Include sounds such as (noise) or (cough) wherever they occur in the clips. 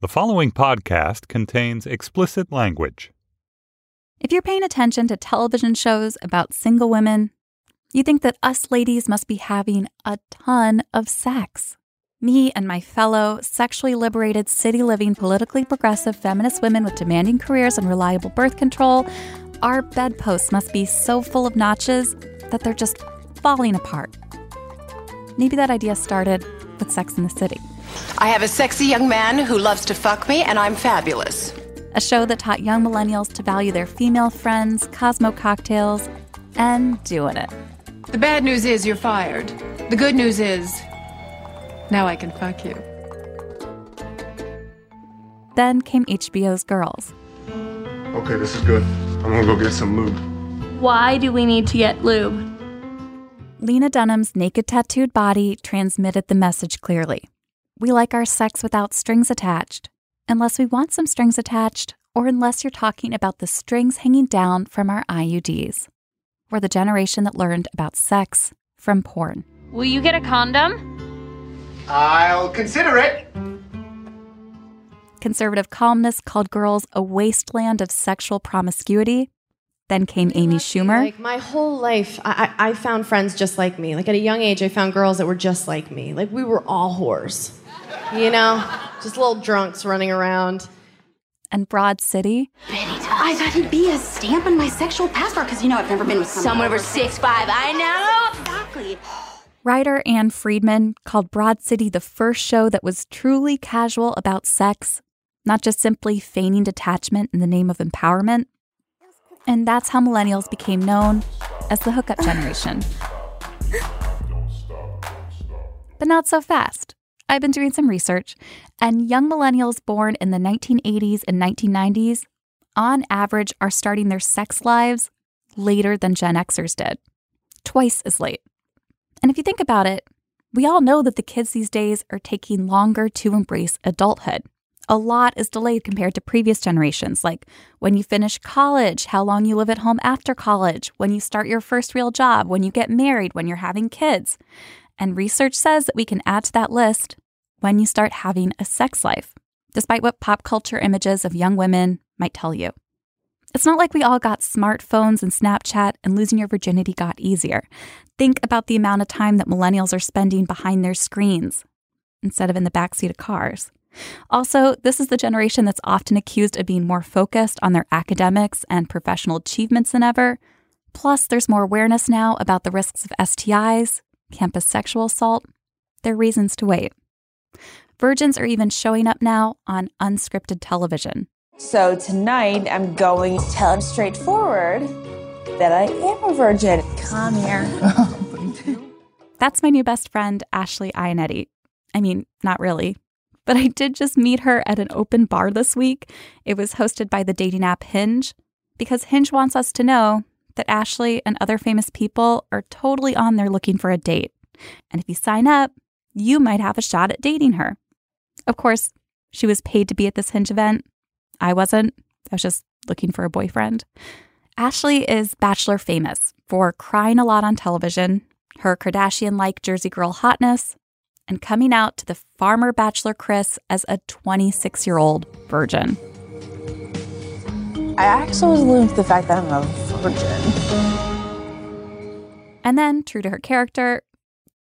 The following podcast contains explicit language. If you're paying attention to television shows about single women, you think that us ladies must be having a ton of sex. Me and my fellow sexually liberated, city living, politically progressive feminist women with demanding careers and reliable birth control, our bedposts must be so full of notches that they're just falling apart. Maybe that idea started with Sex and the City. I have a sexy young man who loves to fuck me, and I'm fabulous. A show that taught young millennials to value their female friends, Cosmo cocktails, and doing it. The bad news is you're fired. The good news is now I can fuck you. Then came HBO's Girls. Okay, this is good. I'm gonna go get some lube. Why do we need to get lube? Lena Dunham's naked tattooed body transmitted the message clearly. We like our sex without strings attached, unless we want some strings attached, or unless you're talking about the strings hanging down from our IUDs. We're the generation that learned about sex from porn. Will you get a condom? I'll consider it. Conservative columnists called girls a wasteland of sexual promiscuity. Then came Amy Schumer. Like my whole life, I, I I found friends just like me. Like at a young age, I found girls that were just like me. Like we were all whores, you know, just little drunks running around. and Broad City. I thought he'd be a stamp on my sexual passport because you know I've never been with someone, over six five. I know exactly. Writer Ann Friedman called Broad City the first show that was truly casual about sex, not just simply feigning detachment in the name of empowerment. And that's how millennials became known as the hookup generation. But not so fast. I've been doing some research, and young millennials born in the 1980s and 1990s, on average, are starting their sex lives later than Gen Xers did, twice as late. And if you think about it, we all know that the kids these days are taking longer to embrace adulthood. A lot is delayed compared to previous generations, like when you finish college, how long you live at home after college, when you start your first real job, when you get married, when you're having kids. And research says that we can add to that list when you start having a sex life, despite what pop culture images of young women might tell you. It's not like we all got smartphones and Snapchat and losing your virginity got easier. Think about the amount of time that millennials are spending behind their screens instead of in the backseat of cars. Also, this is the generation that's often accused of being more focused on their academics and professional achievements than ever. Plus, there's more awareness now about the risks of STIs, campus sexual assault. There are reasons to wait. Virgins are even showing up now on unscripted television. So tonight I'm going to tell him straightforward that I am a virgin. Come here. (laughs) Oh, That's my new best friend, Ashley Iaconetti. I mean, not really, but I did just meet her at an open bar this week. It was hosted by the dating app Hinge because Hinge wants us to know that Ashley and other famous people are totally on there looking for a date. And if you sign up, you might have a shot at dating her. Of course, she was paid to be at this Hinge event. I wasn't. I was just looking for a boyfriend. Ashley is bachelor famous for crying a lot on television, her Kardashian like Jersey girl hotness, and coming out to the farmer bachelor Chris as a 26 year old virgin. I actually was to the fact that I'm a virgin. And then, true to her character,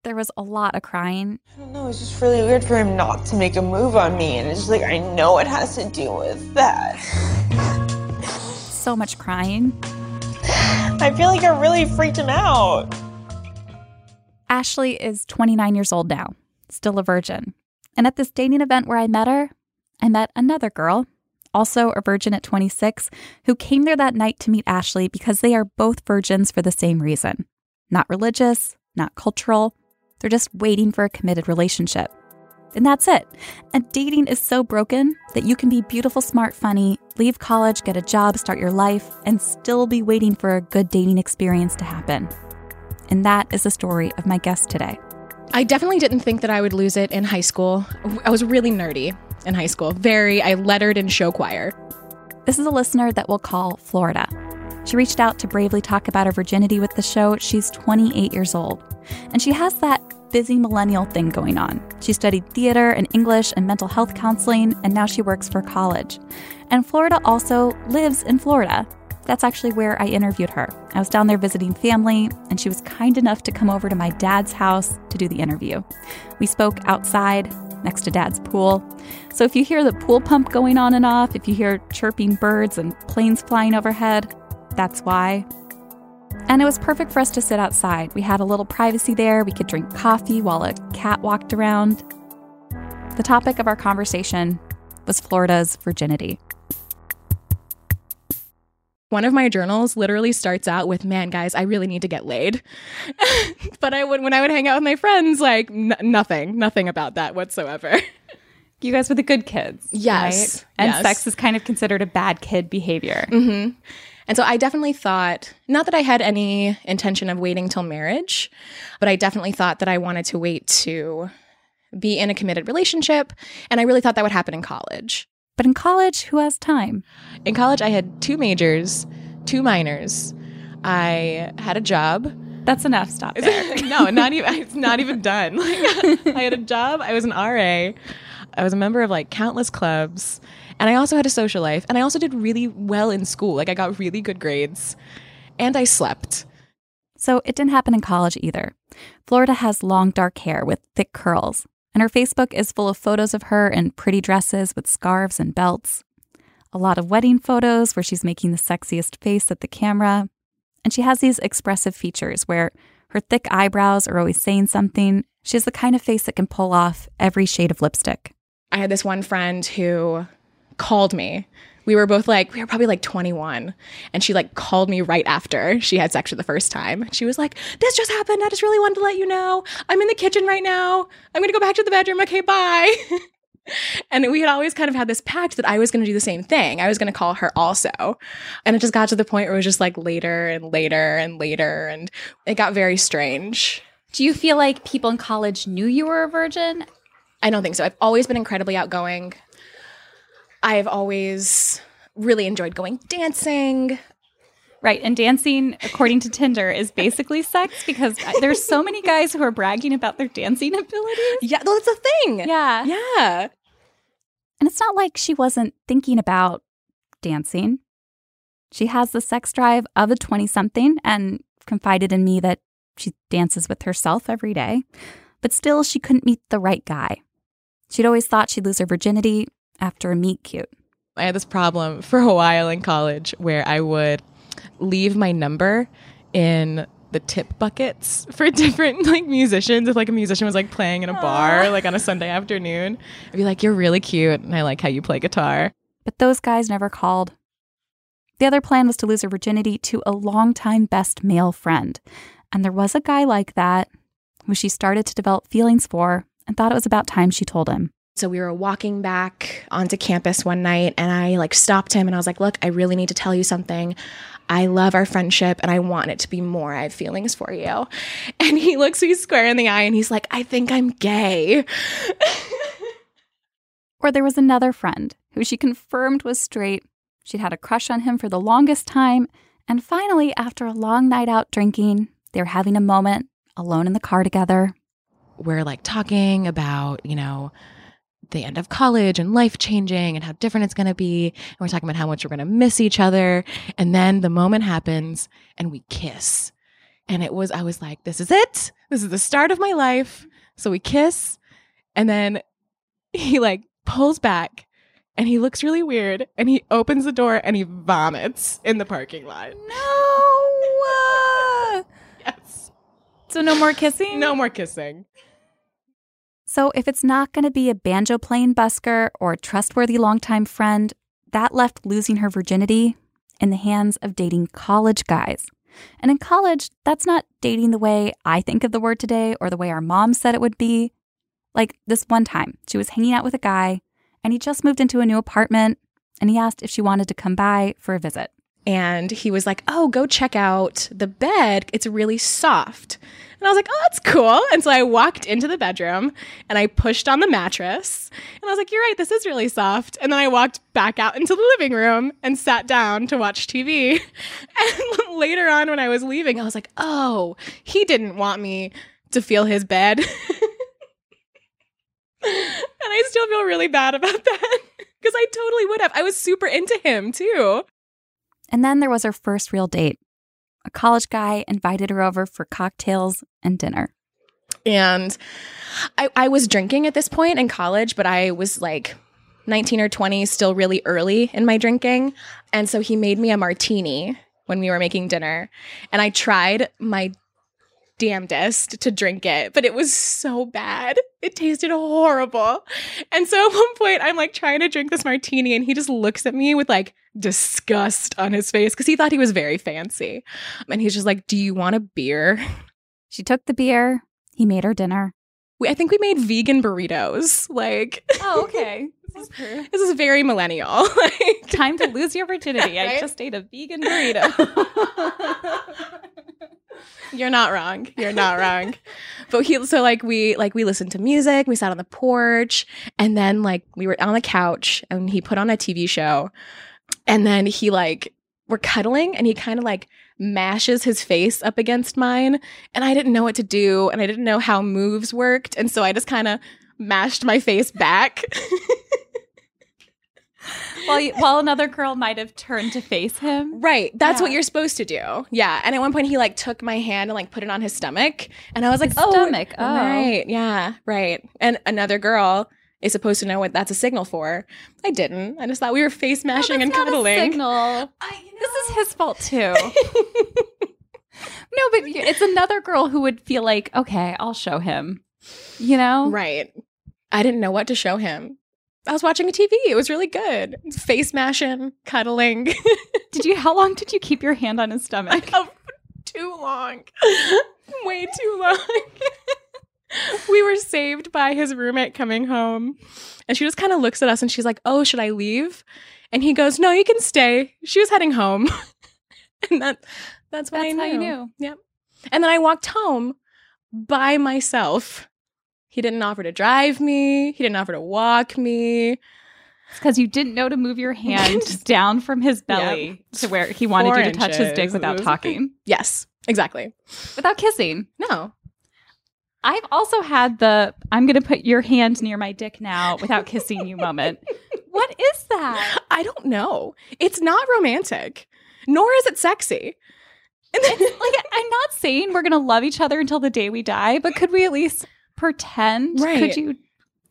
there was a lot of crying. I don't know, it's just really weird for him not to make a move on me. And it's just like, I know it has to do with that. (sighs) So much crying. I feel like I really freaked him out. Ashley is 29 years old now, still a virgin. And at this dating event where I met her, I met another girl, also a virgin at 26, who came there that night to meet Ashley because they are both virgins for the same reason not religious, not cultural. They're just waiting for a committed relationship. And that's it. And dating is so broken that you can be beautiful, smart, funny, leave college, get a job, start your life, and still be waiting for a good dating experience to happen. And that is the story of my guest today. I definitely didn't think that I would lose it in high school. I was really nerdy in high school. Very, I lettered in show choir. This is a listener that we'll call Florida. She reached out to bravely talk about her virginity with the show. She's 28 years old. And she has that busy millennial thing going on. She studied theater and English and mental health counseling, and now she works for college. And Florida also lives in Florida. That's actually where I interviewed her. I was down there visiting family, and she was kind enough to come over to my dad's house to do the interview. We spoke outside next to dad's pool. So if you hear the pool pump going on and off, if you hear chirping birds and planes flying overhead, that's why. And it was perfect for us to sit outside. We had a little privacy there. We could drink coffee while a cat walked around. The topic of our conversation was Florida's virginity. One of my journals literally starts out with, "Man, guys, I really need to get laid." (laughs) but I would when I would hang out with my friends, like n- nothing, nothing about that whatsoever. (laughs) You guys were the good kids. Yes. right? And Yes. sex is kind of considered a bad kid behavior. hmm And so I definitely thought, not that I had any intention of waiting till marriage, but I definitely thought that I wanted to wait to be in a committed relationship. And I really thought that would happen in college. But in college, who has time? In college, I had two majors, two minors. I had a job. That's enough. Stop (laughs) there. no, not even. It's not even done. (laughs) Like, I had a job. I was an RA. I was a member of like countless clubs, and I also had a social life. And I also did really well in school. Like I got really good grades, and I slept. So it didn't happen in college either. Florida has long dark hair with thick curls, and her Facebook is full of photos of her in pretty dresses with scarves and belts. A lot of wedding photos where she's making the sexiest face at the camera. And she has these expressive features where her thick eyebrows are always saying something. She has the kind of face that can pull off every shade of lipstick. I had this one friend who called me. We were both like, we were probably like 21. And she like called me right after she had sex for the first time. She was like, this just happened. I just really wanted to let you know. I'm in the kitchen right now. I'm going to go back to the bedroom. Okay, bye. (laughs) and we had always kind of had this pact that I was going to do the same thing. I was going to call her also. And it just got to the point where it was just like later and later and later. And it got very strange. Do you feel like people in college knew you were a virgin? I don't think so. I've always been incredibly outgoing. I've always really enjoyed going dancing. Right. And dancing, according to Tinder, is basically sex because there's so many guys who are bragging about their dancing abilities. Yeah, well, that's a thing. Yeah. Yeah. And it's not like she wasn't thinking about dancing. She has the sex drive of a 20 something and confided in me that she dances with herself every day. But still, she couldn't meet the right guy. She'd always thought she'd lose her virginity after a meet cute. I had this problem for a while in college where I would leave my number in the tip buckets for (laughs) different like musicians. If like a musician was like playing in a bar like on a Sunday afternoon, I'd be like, "You're really cute, and I like how you play guitar." But those guys never called. The other plan was to lose her virginity to a longtime best male friend. And there was a guy like that who she started to develop feelings for and thought it was about time she told him. So we were walking back onto campus one night and I like stopped him and I was like, "Look, I really need to tell you something. I love our friendship and I want it to be more. I have feelings for you." (laughs) And he looks me square in the eye and he's like, "I think I'm gay." (laughs) Or there was another friend who she confirmed was straight. She'd had a crush on him for the longest time. And finally, after a long night out drinking, they were having a moment alone in the car together. We're like talking about, you know, the end of college and life changing and how different it's going to be. And we're talking about how much we're going to miss each other. And then the moment happens and we kiss. And it was, I was like, this is it. This is the start of my life. So we kiss. And then (laughs) he like pulls back and he looks really weird and he opens the door and he vomits in the parking lot. No! (laughs) Yes. So, no more kissing? No more kissing. So, if it's not going to be a banjo playing busker or a trustworthy longtime friend, that left losing her virginity in the hands of dating college guys. And in college, that's not dating the way I think of the word today or the way our mom said it would be. Like this one time, she was hanging out with a guy and he just moved into a new apartment and he asked if she wanted to come by for a visit. and he was like, "Oh, go check out the bed. It's really soft." And I was like, "Oh, that's cool." And so I walked into the bedroom and I pushed on the mattress. And I was like, "You're right, this is really soft." And then I walked back out into the living room and sat down to watch TV. (laughs) And later on when I was leaving, I was like, "Oh, he didn't want me to feel his bed." (laughs) And I still feel really bad about (laughs) that because I totally would have. I was super into him too. And then there was her first real date. A college guy invited her over for cocktails and dinner. And I, I was drinking at this point in college, but I was like 19 or 20, still really early in my drinking. And so he made me a martini when we were making dinner. And I tried my damnedest to drink it, but it was so bad. It tasted horrible. And so at (laughs) one point, I'm like trying to drink this martini, and he just looks at me with like disgust on his face because he thought he was very fancy. And he's just like, Do you want a beer? (laughs) She took the beer. He made her dinner. We, I think we made vegan burritos. Like, Oh, (laughs) okay. This is this is very millennial. like, time to lose your virginity. I just ate a vegan burrito. You're not wrong. You're not wrong. But he so like we like we listened to music, we sat on the porch, and then like we were on the couch and he put on a TV show. And then he like we're cuddling and he kind of like mashes his face up against mine and I didn't know what to do and I didn't know how moves worked and so I just kind of mashed my face back. (laughs) (laughs) while, you, while another girl might have turned to face him. Right. That's what you're supposed to do. Yeah. And at one point he like took my hand and like put it on his stomach. And I was like, His oh, stomach. Oh. Right. Yeah. Right. And another girl is supposed to know what that's a signal for. I didn't. I just thought we were face oh, mashing and That's not a cuddling. signal. This is his fault too. no, but it's another girl who would feel like, okay, I'll show him. You know? Right. I didn't know what to show him. I was watching a TV. It was really good. Face mashing, cuddling. (laughs) Did you? How long did you keep your hand on his stomach? Oh, (laughs) too long. (laughs) Way too long. we were saved by his roommate coming home. And she just kind of looks at us and she's like, Oh, should I leave? And he goes, No, you can stay. She was heading home. and that that's what I knew. how you knew. Yep. And then I walked home by myself. He didn't offer to drive me. He didn't offer to walk me. It's because you didn't know to move your hand (laughs) down from his belly to where he wanted Four you to touch his dick without talking, Yes, exactly. without kissing. No. I've also had the I'm going to put your hand near my dick now without (laughs) kissing you moment. What is that? I don't know. It's not romantic, nor is it sexy. (laughs) Like I'm not saying we're going to love each other until the day we die, but could we at least pretend? Right. Could you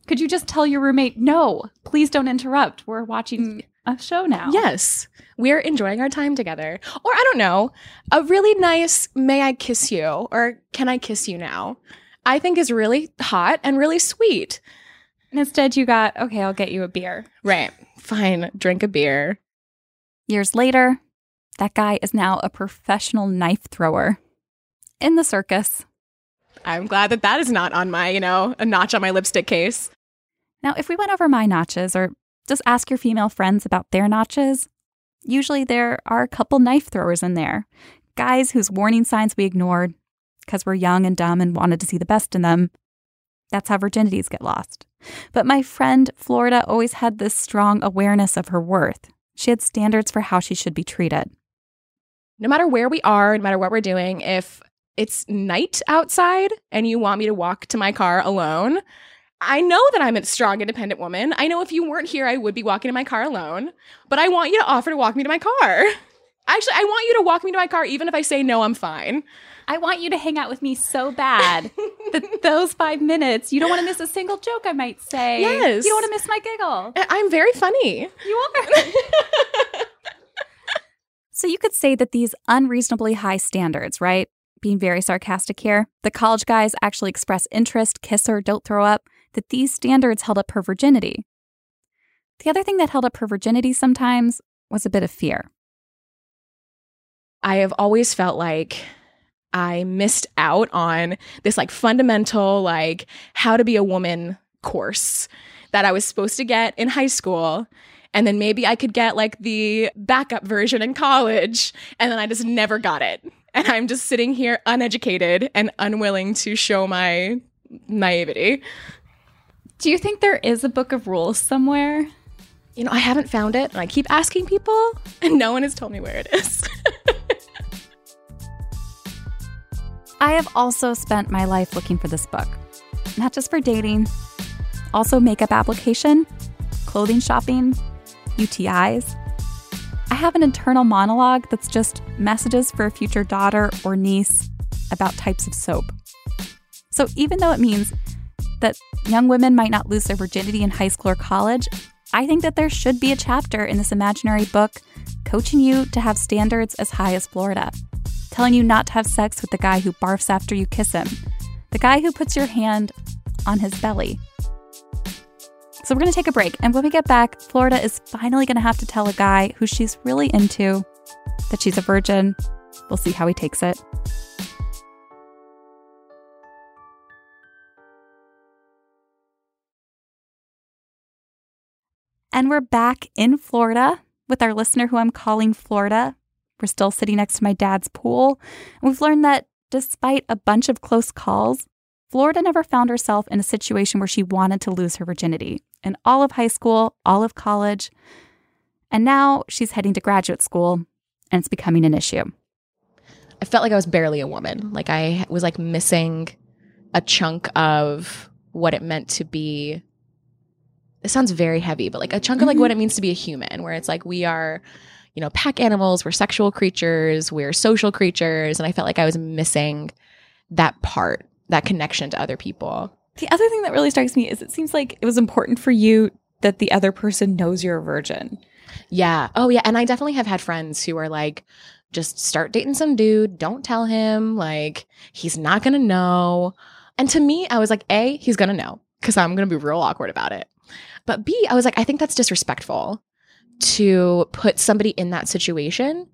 could you just tell your roommate, "No, please don't interrupt. We're watching mm. a show now." Yes, we're enjoying our time together. Or I don't know, a really nice "May I kiss you?" or "Can I kiss you now?" I think is really hot and really sweet. And instead you got, "Okay, I'll get you a beer." Right. Fine. Drink a beer. Years later, that guy is now a professional knife thrower in the circus. I'm glad that that is not on my, you know, a notch on my lipstick case. Now, if we went over my notches or just ask your female friends about their notches, usually there are a couple knife throwers in there. Guys whose warning signs we ignored because we're young and dumb and wanted to see the best in them. That's how virginities get lost. But my friend Florida always had this strong awareness of her worth. She had standards for how she should be treated. No matter where we are, no matter what we're doing, if it's night outside and you want me to walk to my car alone, I know that I'm a strong, independent woman. I know if you weren't here, I would be walking to my car alone, but I want you to offer to walk me to my car. (laughs) Actually, I want you to walk me to my car, even if I say no, I'm fine. I want you to hang out with me so bad (laughs) that those five minutes, you don't want to miss a single joke I might say. Yes. You don't want to miss my giggle. I'm very funny. You are. (laughs) so you could say that these unreasonably high standards, right? Being very sarcastic here, the college guys actually express interest, kiss her, don't throw up, that these standards held up her virginity. The other thing that held up her virginity sometimes was a bit of fear. I have always felt like I missed out on this like fundamental like how to be a woman course that I was supposed to get in high school and then maybe I could get like the backup version in college and then I just never got it. And I'm just sitting here uneducated and unwilling to show my naivety. Do you think there is a book of rules somewhere? You know, I haven't found it and I keep asking people and no one has told me where it is. (laughs) I have also spent my life looking for this book, not just for dating, also makeup application, clothing shopping, UTIs. I have an internal monologue that's just messages for a future daughter or niece about types of soap. So even though it means that young women might not lose their virginity in high school or college, I think that there should be a chapter in this imaginary book coaching you to have standards as high as Florida, telling you not to have sex with the guy who barfs after you kiss him, the guy who puts your hand on his belly. So we're going to take a break. And when we get back, Florida is finally going to have to tell a guy who she's really into that she's a virgin. We'll see how he takes it. And we're back in Florida with our listener who I'm calling Florida. We're still sitting next to my dad's pool. We've learned that despite a bunch of close calls, Florida never found herself in a situation where she wanted to lose her virginity in all of high school, all of college. And now she's heading to graduate school and it's becoming an issue. I felt like I was barely a woman. Like I was like missing a chunk of what it meant to be. It sounds very heavy, but like a chunk of like what it mm-hmm. means to be a human, where it's like we are, you know, pack animals, we're sexual creatures, we're social creatures. And I felt like I was missing that part, that connection to other people. The other thing that really strikes me is it seems like it was important for you that the other person knows you're a virgin. Yeah. Oh, yeah. And I definitely have had friends who are like, just start dating some dude. Don't tell him. Like, he's not going to know. And to me, I was like, A, he's going to know because I'm going to be real awkward about it. But B, I was like, I think that's disrespectful to put somebody in that situation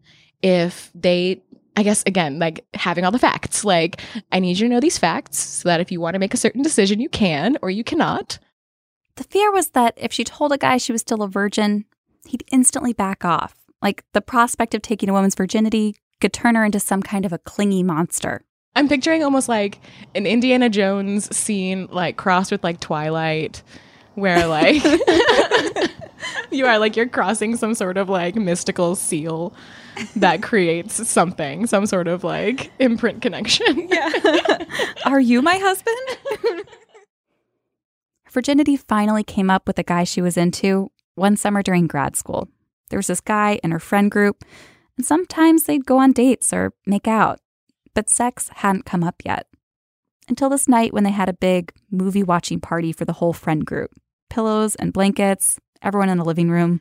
if they I guess again, like having all the facts. Like, I need you to know these facts so that if you want to make a certain decision, you can or you cannot. The fear was that if she told a guy she was still a virgin, he'd instantly back off. Like the prospect of taking a woman's virginity could turn her into some kind of a clingy monster. I'm picturing almost like an Indiana Jones scene, like crossed with like Twilight, where like (laughs) you are like you're crossing some sort of like mystical seal that creates something, some sort of like imprint connection. (laughs) Yeah. (laughs) are you my husband? Virginity finally came up with a guy she was into one summer during grad school. There was this guy in her friend group, and sometimes they'd go on dates or make out, but sex hadn't come up yet. Until this night when they had a big movie watching party for the whole friend group pillows and blankets, everyone in the living room.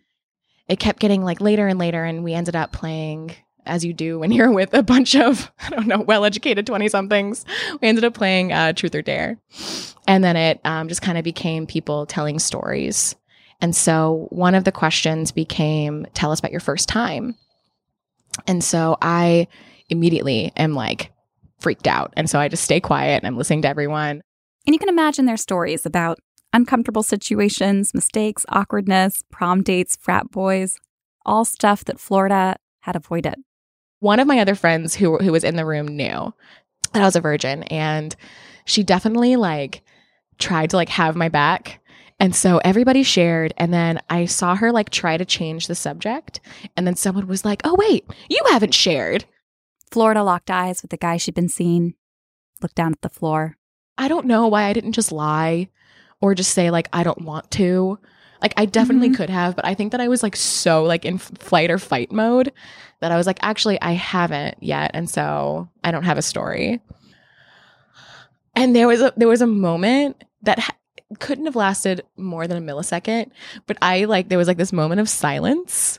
It kept getting like later and later, and we ended up playing as you do when (laughs) you're with a bunch of I don't know well educated twenty somethings. We ended up playing uh, Truth or Dare, and then it um, just kind of became people telling stories. And so one of the questions became, "Tell us about your first time." And so I immediately am like freaked out, and so I just stay quiet and I'm listening to everyone. And you can imagine their stories about uncomfortable situations, mistakes, awkwardness, prom dates, frat boys, all stuff that Florida had avoided. One of my other friends who who was in the room knew that I was a virgin and she definitely like tried to like have my back. And so everybody shared and then I saw her like try to change the subject and then someone was like, "Oh wait, you haven't shared." Florida locked eyes with the guy she'd been seeing, looked down at the floor. I don't know why I didn't just lie or just say like I don't want to. Like I definitely Mhm. could have, but I think that I was like so like in flight or fight mode that I was like actually I haven't yet and so I don't have a story. And there was a there was a moment that ha- couldn't have lasted more than a millisecond, but I like there was like this moment of silence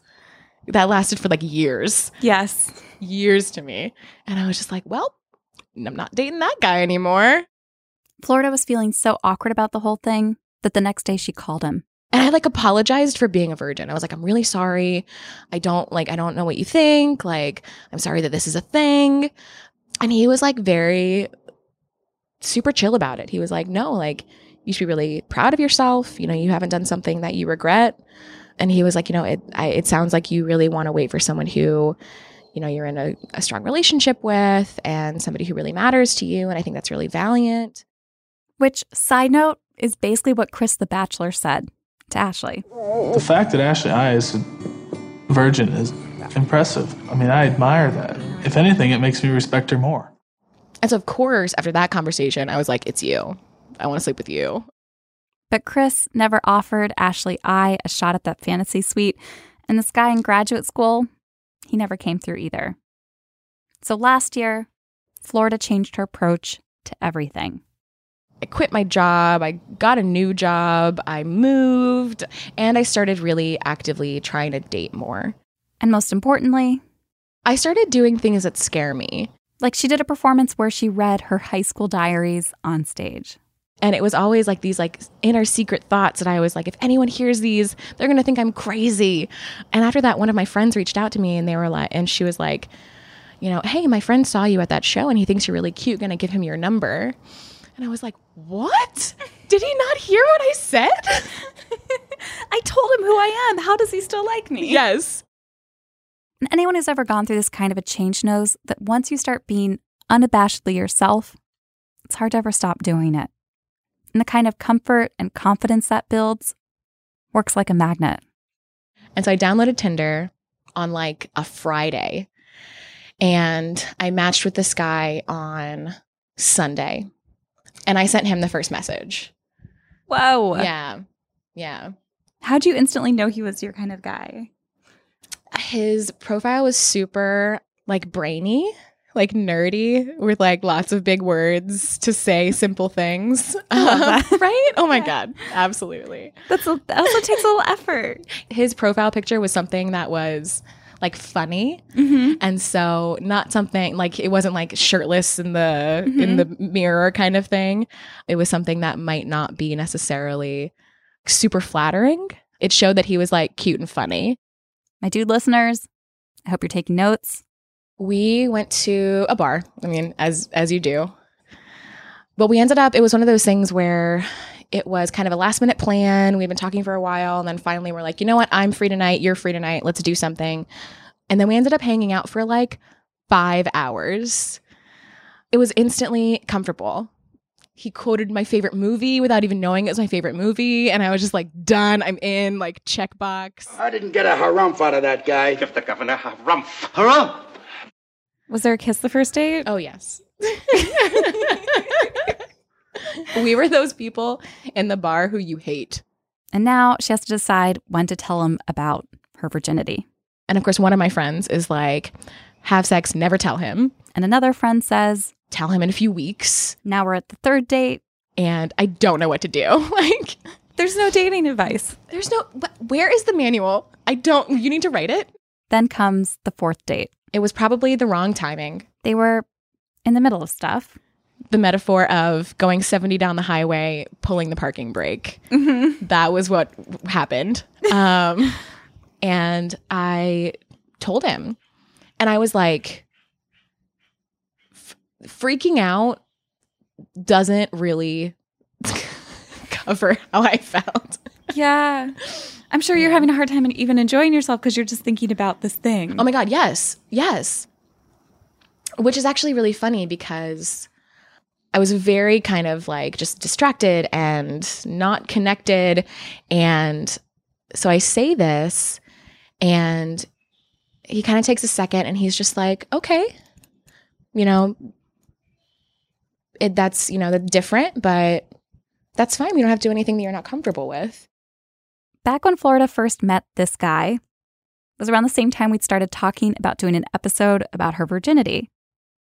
that lasted for like years. Yes. Years to me. And I was just like, well, I'm not dating that guy anymore. Florida was feeling so awkward about the whole thing that the next day she called him. And I like apologized for being a virgin. I was like, I'm really sorry. I don't like, I don't know what you think. Like, I'm sorry that this is a thing. And he was like very super chill about it. He was like, no, like, you should be really proud of yourself. You know, you haven't done something that you regret. And he was like, you know, it, I, it sounds like you really want to wait for someone who, you know, you're in a, a strong relationship with and somebody who really matters to you. And I think that's really valiant. Which, side note, is basically what Chris the Bachelor said to Ashley. The fact that Ashley I is a virgin is impressive. I mean, I admire that. If anything, it makes me respect her more. And so, of course, after that conversation, I was like, it's you. I want to sleep with you. But Chris never offered Ashley I a shot at that fantasy suite, and this guy in graduate school, he never came through either. So last year, Florida changed her approach to everything. I quit my job, I got a new job, I moved, and I started really actively trying to date more. And most importantly, I started doing things that scare me. Like she did a performance where she read her high school diaries on stage. And it was always like these like inner secret thoughts that I was like, if anyone hears these, they're gonna think I'm crazy. And after that, one of my friends reached out to me and they were like, and she was like, you know, hey, my friend saw you at that show and he thinks you're really cute. Gonna give him your number. And I was like, what? Did he not hear what I said? (laughs) I told him who I am. How does he still like me? Yes. And anyone who's ever gone through this kind of a change knows that once you start being unabashedly yourself, it's hard to ever stop doing it. And the kind of comfort and confidence that builds works like a magnet. And so I downloaded Tinder on like a Friday and I matched with this guy on Sunday and I sent him the first message. Whoa. Yeah. Yeah. How'd you instantly know he was your kind of guy? His profile was super like brainy, like nerdy, with like lots of big words to say simple things. Uh, (laughs) right? Oh my yeah. God. Absolutely. That's a, that also takes a little effort. His profile picture was something that was like funny mm-hmm. and so not something like it wasn't like shirtless in the mm-hmm. in the mirror kind of thing it was something that might not be necessarily super flattering it showed that he was like cute and funny my dude listeners i hope you're taking notes we went to a bar i mean as as you do but we ended up it was one of those things where it was kind of a last minute plan. We'd been talking for a while. And then finally, we're like, you know what? I'm free tonight. You're free tonight. Let's do something. And then we ended up hanging out for like five hours. It was instantly comfortable. He quoted my favorite movie without even knowing it was my favorite movie. And I was just like, done. I'm in, like, checkbox. I didn't get a harumph out of that guy. Give the governor harumph. Harumph! Was there a kiss the first date? Oh, yes. (laughs) we were those people in the bar who you hate. And now she has to decide when to tell him about her virginity. And of course, one of my friends is like, have sex, never tell him. And another friend says, tell him in a few weeks. Now we're at the third date. And I don't know what to do. (laughs) like, there's no dating advice. There's no, where is the manual? I don't, you need to write it. Then comes the fourth date. It was probably the wrong timing. They were in the middle of stuff the metaphor of going 70 down the highway, pulling the parking brake. Mm-hmm. That was what happened. Um, (laughs) and I told him, and I was like, f- freaking out doesn't really (laughs) cover how I felt. Yeah. (laughs) I'm sure you're having a hard time even enjoying yourself because you're just thinking about this thing. Oh my God, yes. Yes. Which is actually really funny because I was very kind of like just distracted and not connected. And so I say this, and he kind of takes a second and he's just like, okay, you know, it, that's, you know, different, but that's fine. We don't have to do anything that you're not comfortable with. Back when Florida first met this guy, was around the same time we'd started talking about doing an episode about her virginity.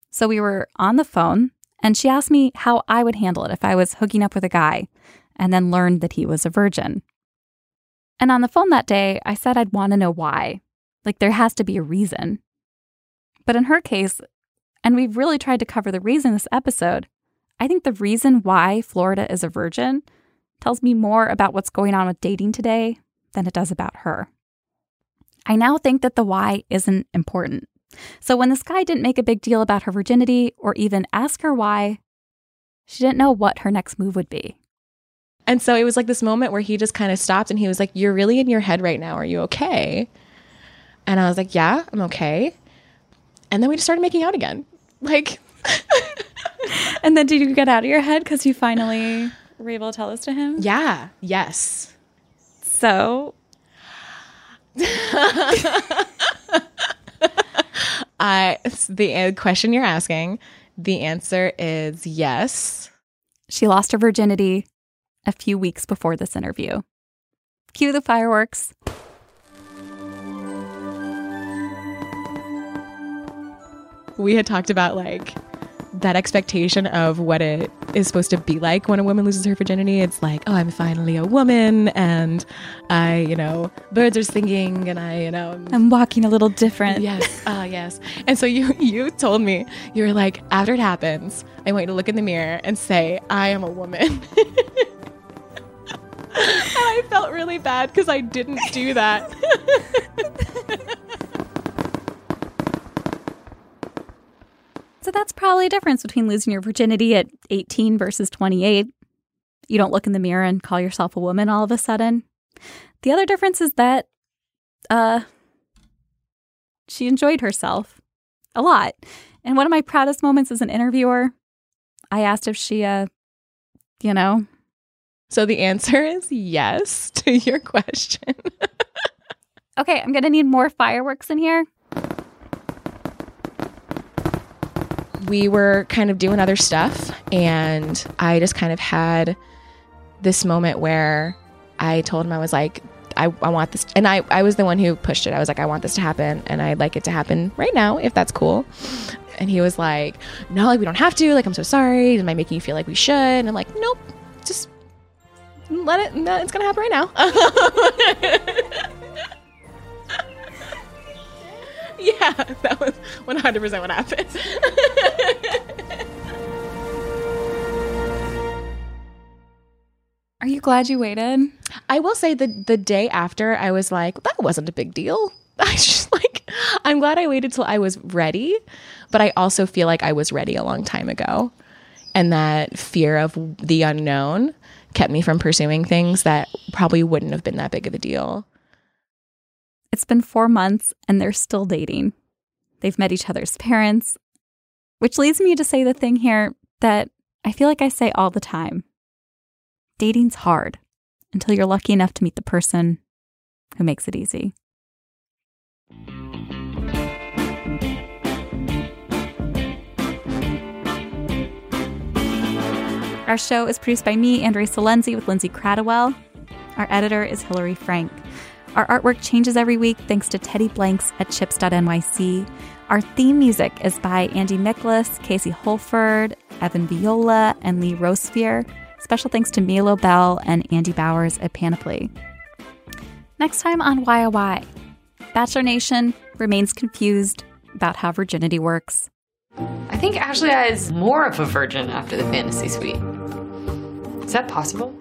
So we were on the phone and she asked me how I would handle it if I was hooking up with a guy and then learned that he was a virgin. And on the phone that day, I said I'd want to know why. Like, there has to be a reason. But in her case, and we've really tried to cover the reason this episode, I think the reason why Florida is a virgin tells me more about what's going on with dating today than it does about her. I now think that the why isn't important. So when this guy didn't make a big deal about her virginity or even ask her why, she didn't know what her next move would be. And so it was like this moment where he just kind of stopped and he was like, You're really in your head right now. Are you okay? And I was like, Yeah, I'm okay. And then we just started making out again. Like, (laughs) and then did you get out of your head because you finally were able to tell this to him? Yeah, yes. So. (laughs) I the question you're asking, the answer is yes. She lost her virginity a few weeks before this interview. Cue the fireworks. We had talked about like that expectation of what it is supposed to be like when a woman loses her virginity. It's like, oh, I'm finally a woman, and I, you know, birds are singing, and I, you know, I'm walking a little different. Yes, ah, uh, yes. And so you, (laughs) you told me you were like, after it happens, I want you to look in the mirror and say, I am a woman. (laughs) and I felt really bad because I didn't do that. (laughs) So that's probably a difference between losing your virginity at 18 versus 28. You don't look in the mirror and call yourself a woman all of a sudden. The other difference is that uh she enjoyed herself a lot. And one of my proudest moments as an interviewer, I asked if she uh you know, so the answer is yes to your question. (laughs) okay, I'm going to need more fireworks in here. We were kind of doing other stuff and I just kind of had this moment where I told him I was like I, I want this and I, I was the one who pushed it. I was like, I want this to happen and I'd like it to happen right now if that's cool. And he was like, No, like we don't have to, like I'm so sorry. Am I making you feel like we should? And I'm like, Nope, just let it no, it's gonna happen right now. (laughs) (laughs) yeah, that was 100% what happened. Are you glad you waited? I will say the the day after I was like, that wasn't a big deal. (laughs) I just like I'm glad I waited till I was ready, but I also feel like I was ready a long time ago. And that fear of the unknown kept me from pursuing things that probably wouldn't have been that big of a deal. It's been four months and they're still dating. They've met each other's parents, which leads me to say the thing here that I feel like I say all the time dating's hard until you're lucky enough to meet the person who makes it easy. Our show is produced by me, Andrea Silenzi, with Lindsay Cradwell. Our editor is Hillary Frank. Our artwork changes every week thanks to Teddy Blanks at chips.nyc. Our theme music is by Andy Miklas, Casey Holford, Evan Viola, and Lee Rosevere. Special thanks to Mia Lobel and Andy Bowers at Panoply. Next time on Why, Bachelor Nation remains confused about how virginity works. I think Ashley is more of a virgin after the fantasy suite. Is that possible?